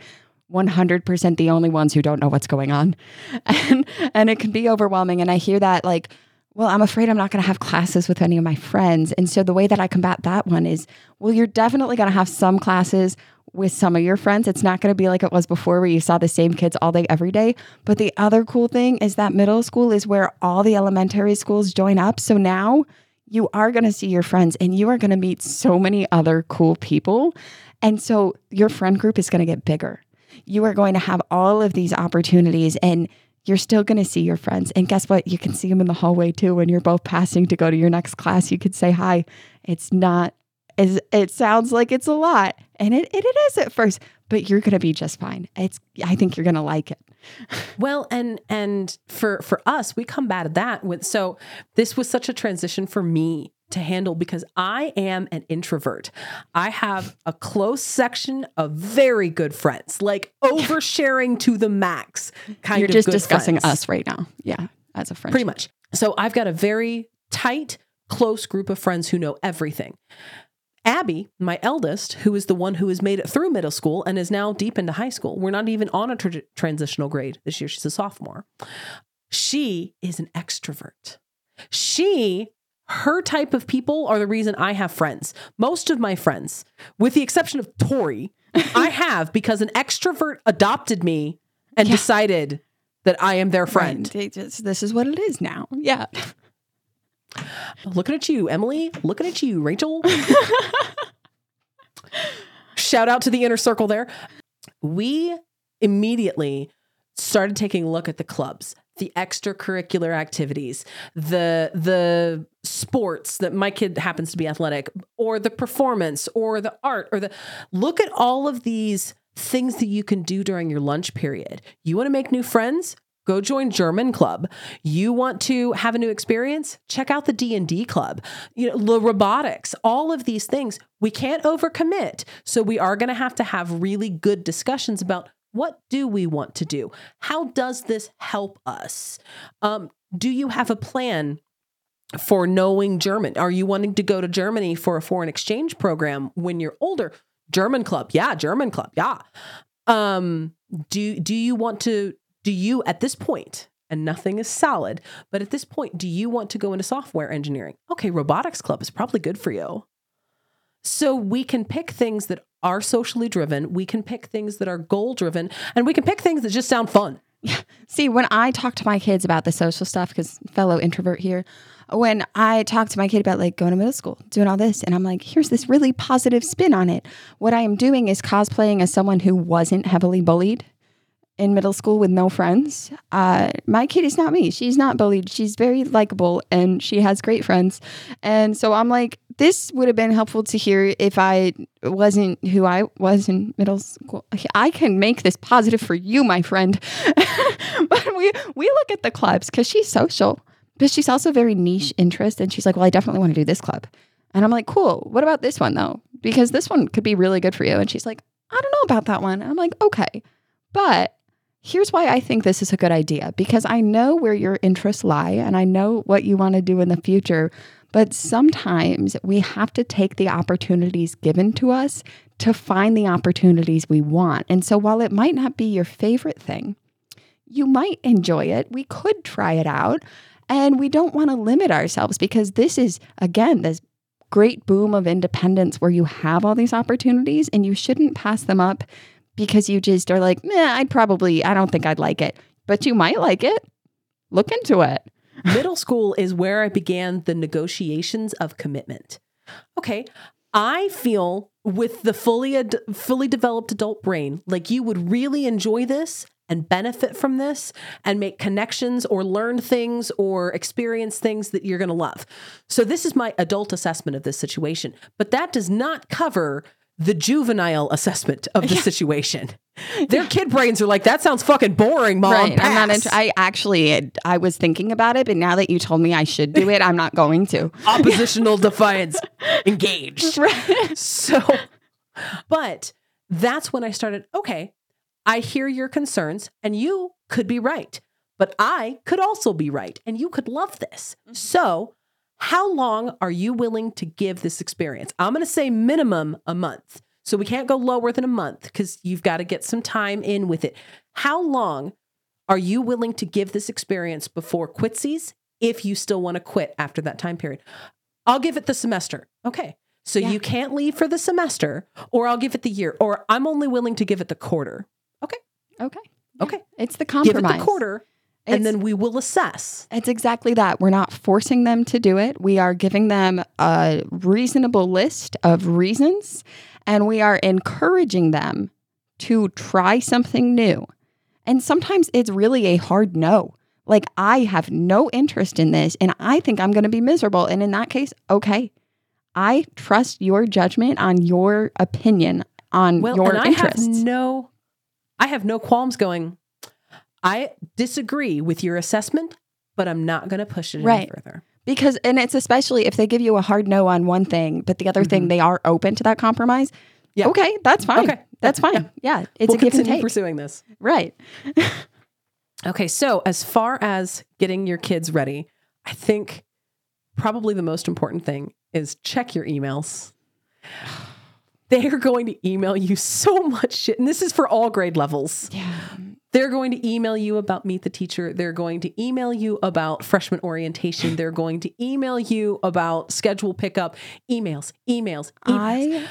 100% the only ones who don't know what's going on. [laughs] And and it can be overwhelming and I hear that like well, I'm afraid I'm not going to have classes with any of my friends. And so the way that I combat that one is well, you're definitely going to have some classes with some of your friends. It's not going to be like it was before where you saw the same kids all day, every day. But the other cool thing is that middle school is where all the elementary schools join up. So now you are going to see your friends and you are going to meet so many other cool people. And so your friend group is going to get bigger. You are going to have all of these opportunities and you're still going to see your friends. And guess what? You can see them in the hallway too. When you're both passing to go to your next class, you could say hi. It's not as it sounds like it's a lot. And it, it, it is at first, but you're going to be just fine. It's, I think you're going to like it. [laughs] Well, and and for for us, we combated that with so this was such a transition for me to handle because I am an introvert. I have a close section of very good friends, like [laughs] oversharing to the max. Kind you're of just discussing friends. us right now. Yeah. As a friend. pretty much. So I've got a very tight, close group of friends who know everything. Abby, my eldest, who is the one who has made it through middle school and is now deep into high school. We're not even on a tr- transitional grade this year. She's a sophomore. She is an extrovert. She, her type of people are the reason I have friends. Most of my friends, with the exception of Tori, I [laughs] have because an extrovert adopted me and Yeah. decided that I am their friend. Right. Just- this is what it is now. Yeah. Looking at you, Emily. Looking at you, Rachel. [laughs] Shout out to the inner circle there. We immediately started taking a look at the clubs, the extracurricular activities, the the sports that my kid happens to be athletic, or the performance, or the art, or the look at all of these things that you can do during your lunch period. You want to make new friends? Go join German club. You want to have a new experience? Check out the D&D club. You know, the robotics, all of these things. We can't overcommit. So we are going to have to have really good discussions about what do we want to do? How does this help us? Um, do you have a plan for knowing German? Are you wanting to go to Germany for a foreign exchange program when you're older? German club. Yeah, German club. Yeah. Um, do do you want to do you at this point and nothing is solid, but at this point do you want to go into software engineering? Okay, robotics club is probably good for you. So we can pick things that are socially driven, we can pick things that are goal driven, and we can pick things that just sound fun. See, when I talk to my kids about the social stuff, because fellow introvert here, when I talk to my kid about like going to middle school, doing all this, and I'm like, here's this really positive spin on it. What I am doing is cosplaying as someone who wasn't heavily bullied in middle school with no friends. Uh, my kid is not me. She's not bullied. She's very likable and she has great friends. And so I'm like, this would have been helpful to hear if I wasn't who I was in middle school. I can make this positive for you, my friend. [laughs] but we we look at the clubs because she's social, but she's also very niche interest. And she's like, well, I definitely want to do this club. And I'm like, cool. What about this one though? Because this one could be really good for you. And she's like, I don't know about that one. And I'm like, okay. But here's why I think this is a good idea because I know where your interests lie and I know what you want to do in the future. But sometimes we have to take the opportunities given to us to find the opportunities we want. And so while it might not be your favorite thing, you might enjoy it. We could try it out. And we don't want to limit ourselves because this is, again, this great boom of independence where you have all these opportunities and you shouldn't pass them up because you just are like, meh, I'd probably, I don't think I'd like it, but you might like it. Look into it. [laughs] Middle school is where I began the negotiations of commitment. Okay, I feel with the fully ad- fully developed adult brain, like you would really enjoy this and benefit from this and make connections or learn things or experience things that you're going to love. So this is my adult assessment of this situation, but that does not cover the juvenile assessment of the [laughs] situation. Their kid brains are like, that sounds fucking boring, mom. right. I'm not. pass." Int- I actually, I was thinking about it, but now that you told me I should do it, I'm not going to. [laughs] oppositional defiance [laughs] engaged. So, but that's when I started, okay, I hear your concerns and you could be right, but I could also be right and you could love this. Mm-hmm. So, how long are you willing to give this experience? I'm going to say minimum a month. So we can't go lower than a month because you've got to get some time in with it. How long are you willing to give this experience before quitsies if you still want to quit after that time period? I'll give it the semester. Okay. So Yeah. you can't leave for the semester, or I'll give it the year, or I'm only willing to give it the quarter. Okay. Okay. Okay. It's the Give it compromise. the quarter, and It's- then we will assess. It's exactly that. We're not forcing them to do it. We are giving them a reasonable list of reasons and we are encouraging them to try something new. And sometimes it's really a hard no. Like, I have no interest in this and I think I'm going to be miserable. And in that case, okay, I trust your judgment on your opinion on Well, your and I interests. have no, I have no qualms going. I disagree with your assessment, but I'm not going to push it any Right. further. Because, and it's especially if they give you a hard no on one thing, but the other thing they are open to that compromise. Mm-hmm. Yeah. Okay, that's fine. Okay. That's fine. Yeah, it's we'll a give and take. pursuing this. right. [laughs] Okay, so as far as getting your kids ready, I think probably the most important thing is check your emails. [sighs] They are going to email you so much shit, and this is for all grade levels. Yeah. They're going to email you about Meet the Teacher. They're going to email you about freshman orientation. They're going to email you about schedule pickup. Emails, emails, emails. I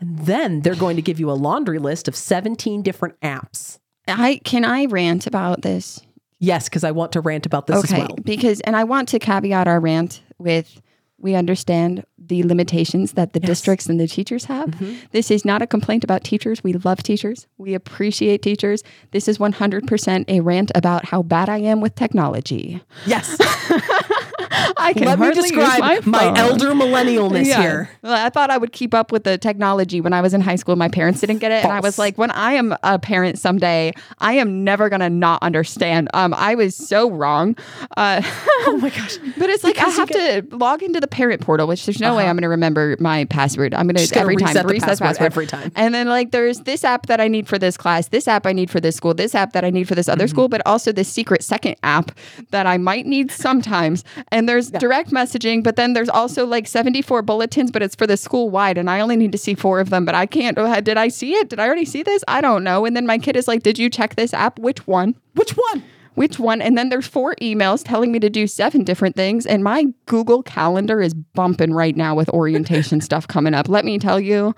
and then they're going to give you a laundry list of 17 different apps. I can I rant about this? Yes, because I want to rant about this okay, as well. because and I want to caveat our rant with we understand the limitations that the Yes. districts and the teachers have. Mhm. This is not a complaint about teachers. We love teachers. We appreciate teachers. This is 100% a rant about how bad I am with technology. Yes. [laughs] I can Let me describe my, phone. elder millennialness Yeah. here. Well, I thought I would keep up with the technology when I was in high school. My parents didn't get it, and I was like, when I am a parent someday, I am never gonna not understand. Um, I was so wrong. Uh, [laughs] Oh my gosh. [laughs] but it's like I Because you have to log into the parent portal, which there's no way Uh-huh. I'm gonna remember my password. I'm gonna Just every time reset the reset password password every time. and then like there's this app that I need for this class, this app I need for this school, this app that I need for this Mm-hmm. other school, but also this secret second app that I might need sometimes. And there's direct messaging, but then there's also like 74 bulletins, but it's for the school wide, and I only need to see four of them. But I can't. uh, Did I see it? Did I already see this? I don't know. And then my kid is like, "Did you check this app? Which one?" Which one? which one and then there's four emails telling me to do seven different things and my google calendar is bumping right now with orientation [laughs] stuff coming up let me tell you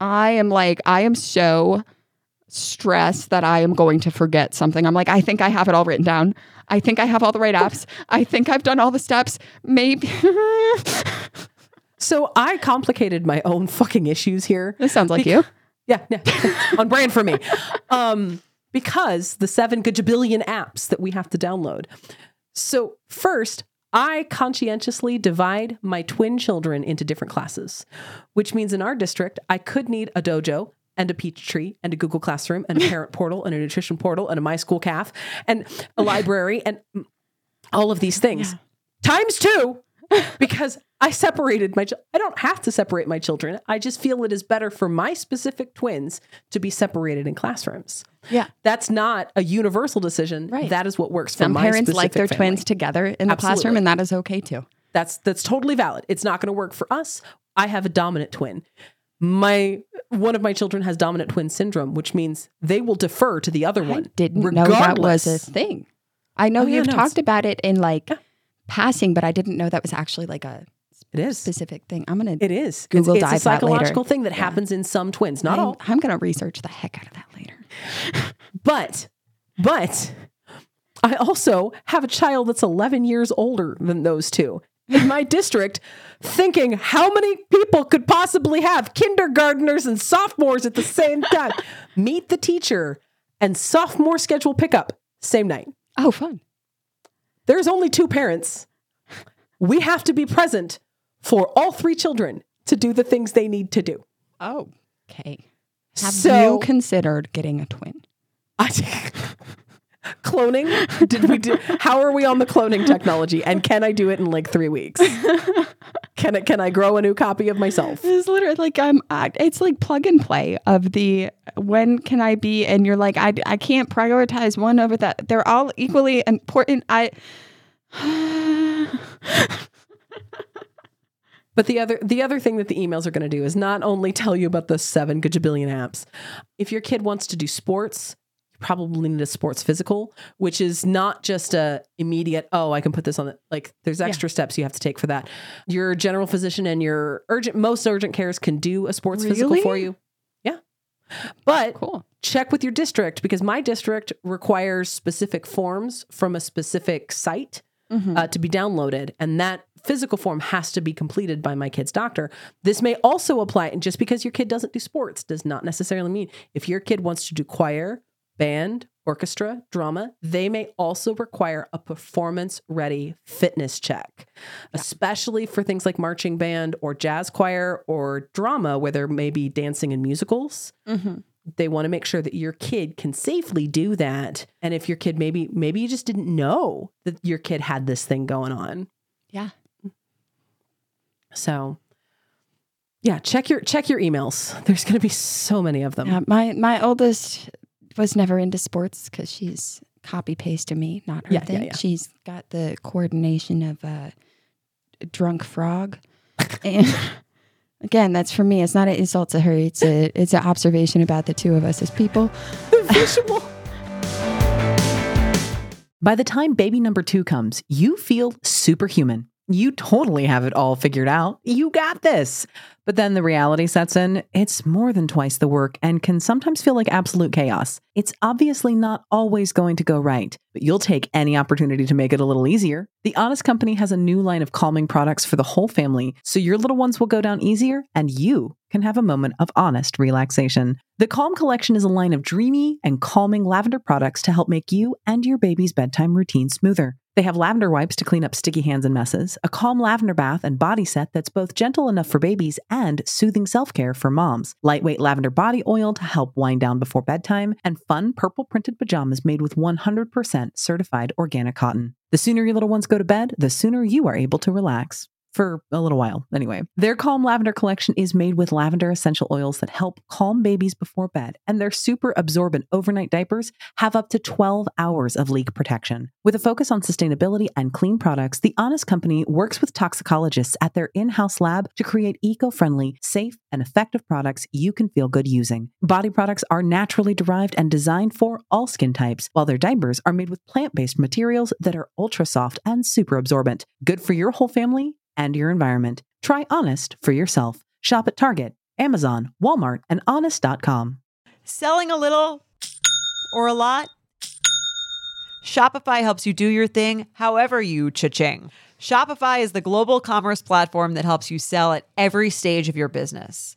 i am like i am so stressed that i am going to forget something i'm like i think i have it all written down i think i have all the right apps i think i've done all the steps maybe [laughs] So I complicated my own fucking issues here. this sounds like you Yeah, yeah. [laughs] on brand for me. Um, because the seven gajabillion apps that we have to download. So first, I conscientiously divide my twin children into different classes, which means in our district, I could need a dojo and a peach tree and a Google Classroom and a parent [laughs] portal and a nutrition portal and a My School Calf and a library and all of these things times two because I separated my. I don't have to separate my children. I just feel it is better for my specific twins to be separated in classrooms. Yeah. That's not a universal decision. Right. That is what works for some my parents like their family. twins together in the Absolutely. classroom and that is okay too That's that's totally valid. It's not going to work for us. I have a dominant twin. My one of my children has dominant twin syndrome, which means they will defer to the other I one. didn't know that was a thing. I know Oh, you've no, it's- talked about it in like Yeah. passing, but I didn't know that was actually like a It is. specific thing. I'm gonna It is. Google it's, it's a dive that later. psychological thing that Yeah. happens in some twins, not I'm, all. I'm gonna research the heck out of that later. [laughs] But, but I also have a child that's 11 years older than those two in my district, thinking how many people could possibly have kindergarteners and sophomores at the same time. Meet the teacher and sophomore schedule pickup same night. Oh, fun. There's only two parents. We have to be present for all three children to do the things they need to do. Oh, okay. Have so you considered getting a twin? I, [laughs] cloning? Did we do? How are we on the cloning technology? And can I do it in like three weeks? Can I can I grow a new copy of myself? It's literally like I'm. It's like plug and play of the when can I be, and you're like I I can't prioritize one over that. They're all equally important. I. [sighs] But the other the other thing that the emails are going to do is not only tell you about the seven gajabillion apps. If your kid wants to do sports, probably need a sports physical, which is not just a immediate. Oh, I can put this on. The, like, there's extra steps you have to take for that. Your general physician and your urgent most urgent cares can do a sports physical for you. Yeah, but Cool. check with your district because my district requires specific forms from a specific site Mhm. uh, to be downloaded, and that physical form has to be completed by my kid's doctor. This may also apply, and just because your kid doesn't do sports does not necessarily mean if your kid wants to do choir, band, orchestra, drama, they may also require a performance ready fitness check, especially for things like marching band or jazz choir or drama, where there may be dancing and musicals. Mhm. they want to make sure that your kid can safely do that. And if your kid maybe maybe you just didn't know that your kid had this thing going on. Yeah. so yeah check your check your emails. There's going to be so many of them. Yeah, my my oldest was never into sports because she's copy paste to me, not her Yeah, yeah, thing. yeah. She's got the coordination of a drunk frog, [laughs] and again, that's for me. It's not an insult to her. It's a it's an observation about the two of us as people. [laughs] visual By the time baby number two comes, you feel superhuman. You totally have it all figured out. You got this. But then the reality sets in. It's more than twice the work and can sometimes feel like absolute chaos. It's obviously not always going to go right, but you'll take any opportunity to make it a little easier. The Honest Company has a new line of calming products for the whole family, so your little ones will go down easier and you can have a moment of honest relaxation. The Calm Collection is a line of dreamy and calming lavender products to help make you and your baby's bedtime routine smoother. They have lavender wipes to clean up sticky hands and messes, a calm lavender bath and body set that's both gentle enough for babies and soothing self care for moms, lightweight lavender body oil to help wind down before bedtime, and fun purple printed pajamas made with 100% certified organic cotton. The sooner your little ones go to bed, the sooner you are able to relax for a little while anyway. Their Calm Lavender collection is made with lavender essential oils that help calm babies before bed, and their super absorbent overnight diapers have up to 12 hours of leak protection. With a focus on sustainability and clean products, the Honest Company works with toxicologists at their in house lab to create eco friendly, safe, and effective products you can feel good using. Body products are naturally derived and designed for all skin types, while their diapers are made with plant based materials that are ultra soft and super absorbent. Good for your whole family and your environment. Try Honest for yourself. Shop at Target, Amazon, Walmart, and Honest.com. Selling a little or a lot? Shopify helps you do your thing however you cha-ching. Shopify is the global commerce platform that helps you sell at every stage of your business.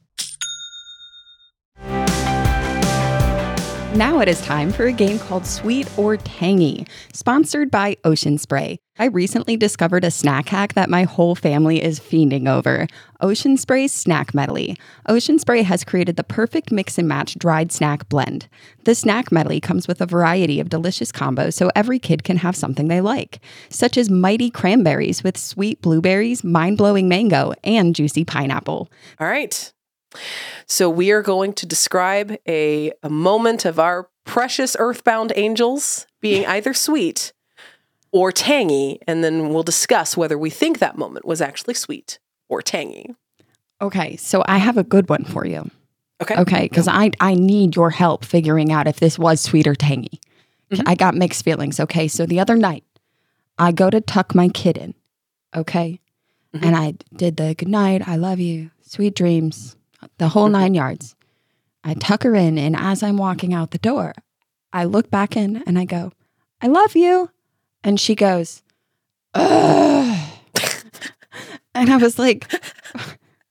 Now it is time for a game called Sweet or Tangy, sponsored by Ocean Spray. I recently discovered a snack hack that my whole family is fiending over Ocean Spray's Snack Medley. Ocean Spray has created the perfect mix and match dried snack blend. The Snack Medley comes with a variety of delicious combos so every kid can have something they like, such as mighty cranberries with sweet blueberries, mind blowing mango, and juicy pineapple. All right. So we are going to describe a, a moment of our precious earthbound angels being [laughs] either sweet or tangy, and then we'll discuss whether we think that moment was actually sweet or tangy. Okay, so I have a good one for you. Okay. Okay, because I I need your help figuring out if this was sweet or tangy. Mm-hmm. I got mixed feelings. Okay, so the other night, I go to tuck my kid in. Okay, mm-hmm. and I did the good night, I love you, sweet dreams, the whole nine yards. I tuck her in, and as I'm walking out the door, I look back in and I go, I love you, and she goes, Ugh. [laughs] and I was like,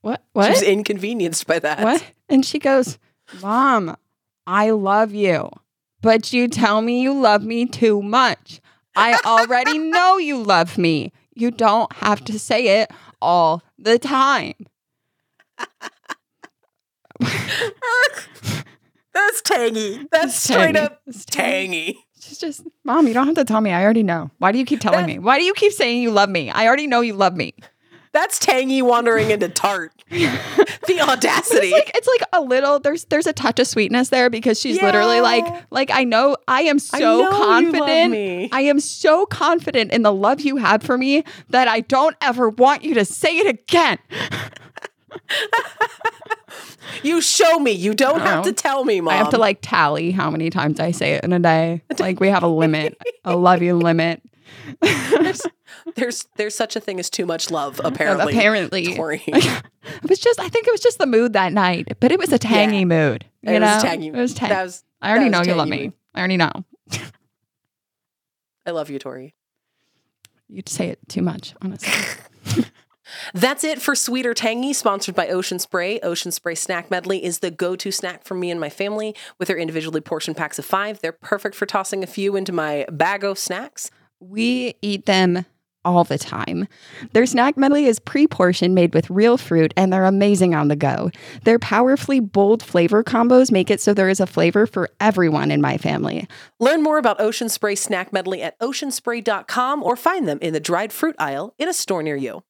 what? [laughs] What? She was inconvenienced by that. What? And she goes, Mom, I love you, but you tell me you love me too much. I already [laughs] know you love me. You don't have to say it all the time. [laughs] That's tangy. That's straight tangy. up It's tangy. tangy. She's just, Mom, you don't have to tell me. I already know. Why do you keep telling That- me? Why do you keep saying you love me? I already know you love me. That's tangy wandering into tart. [laughs] the audacity. It's like it's like a little there's there's a touch of sweetness there because she's literally like like I know I am so love confident. me. I am so confident in the love you have for me that I don't ever want you to say it again. [laughs] you show me. You don't have to tell me, mom. I have to like tally how many times I say it in a day. Like we have a limit, a love you limit. there's, there's there's such a thing as too much love, apparently. Apparently. Tori. [laughs] it was just I think it was just the mood that night, but it was a tangy Yeah. mood. You It know? was tangy. It was tangy. That was I already know you love me. mood. I already know. I love you, Tori. You say it too much, honestly. [laughs] That's it for Sweet or Tangy, sponsored by Ocean Spray. Ocean Spray Snack Medley is the go to snack for me and my family. With their individually portioned packs of five, they're perfect for tossing a few into my bag of snacks. we eat them all the time. Their snack medley is pre-portioned made with real fruit and they're amazing on the go. Their powerfully bold flavor combos make it so there is a flavor for everyone in my family. Learn more about Ocean Spray Snack Medley at oceanspray.com or find them in the dried fruit aisle in a store near you.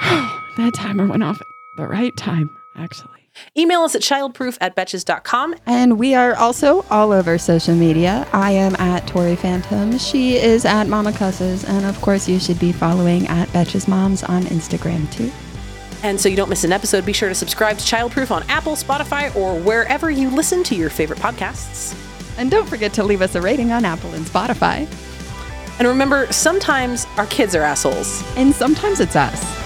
[gasps] that timer went off at the right time, actually. Email us at childproof at betches.com. And we are also all over social media. I am at Tori Phantom. She is at Mama Cusses. And of course, you should be following at Betches Moms on Instagram too. And so you don't miss an episode, be sure to subscribe to Childproof on Apple, Spotify, or wherever you listen to your favorite podcasts. And don't forget to leave us a rating on Apple and Spotify. And remember, sometimes our kids are assholes. And sometimes it's us.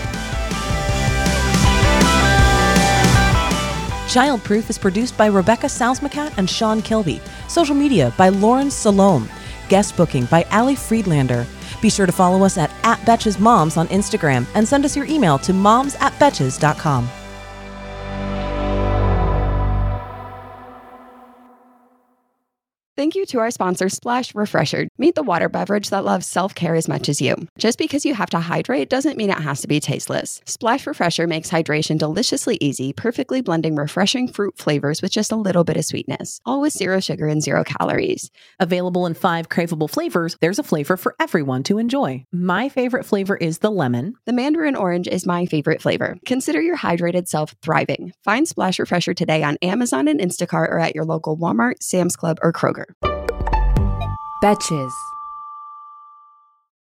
Childproof is produced by Rebecca Salzmacat and Sean Kilby. Social media by Lauren Salome. Guest booking by Ali Friedlander. Be sure to follow us at, at Betches Moms on Instagram and send us your email to moms at betches.com. Thank you to our sponsor, Splash Refresher. Meet the water beverage that loves self care as much as you. Just because you have to hydrate doesn't mean it has to be tasteless. Splash Refresher makes hydration deliciously easy, perfectly blending refreshing fruit flavors with just a little bit of sweetness, all with zero sugar and zero calories. Available in five craveable flavors, there's a flavor for everyone to enjoy. My favorite flavor is the lemon. The mandarin orange is my favorite flavor. Consider your hydrated self thriving. Find Splash Refresher today on Amazon and Instacart or at your local Walmart, Sam's Club, or Kroger. Betches.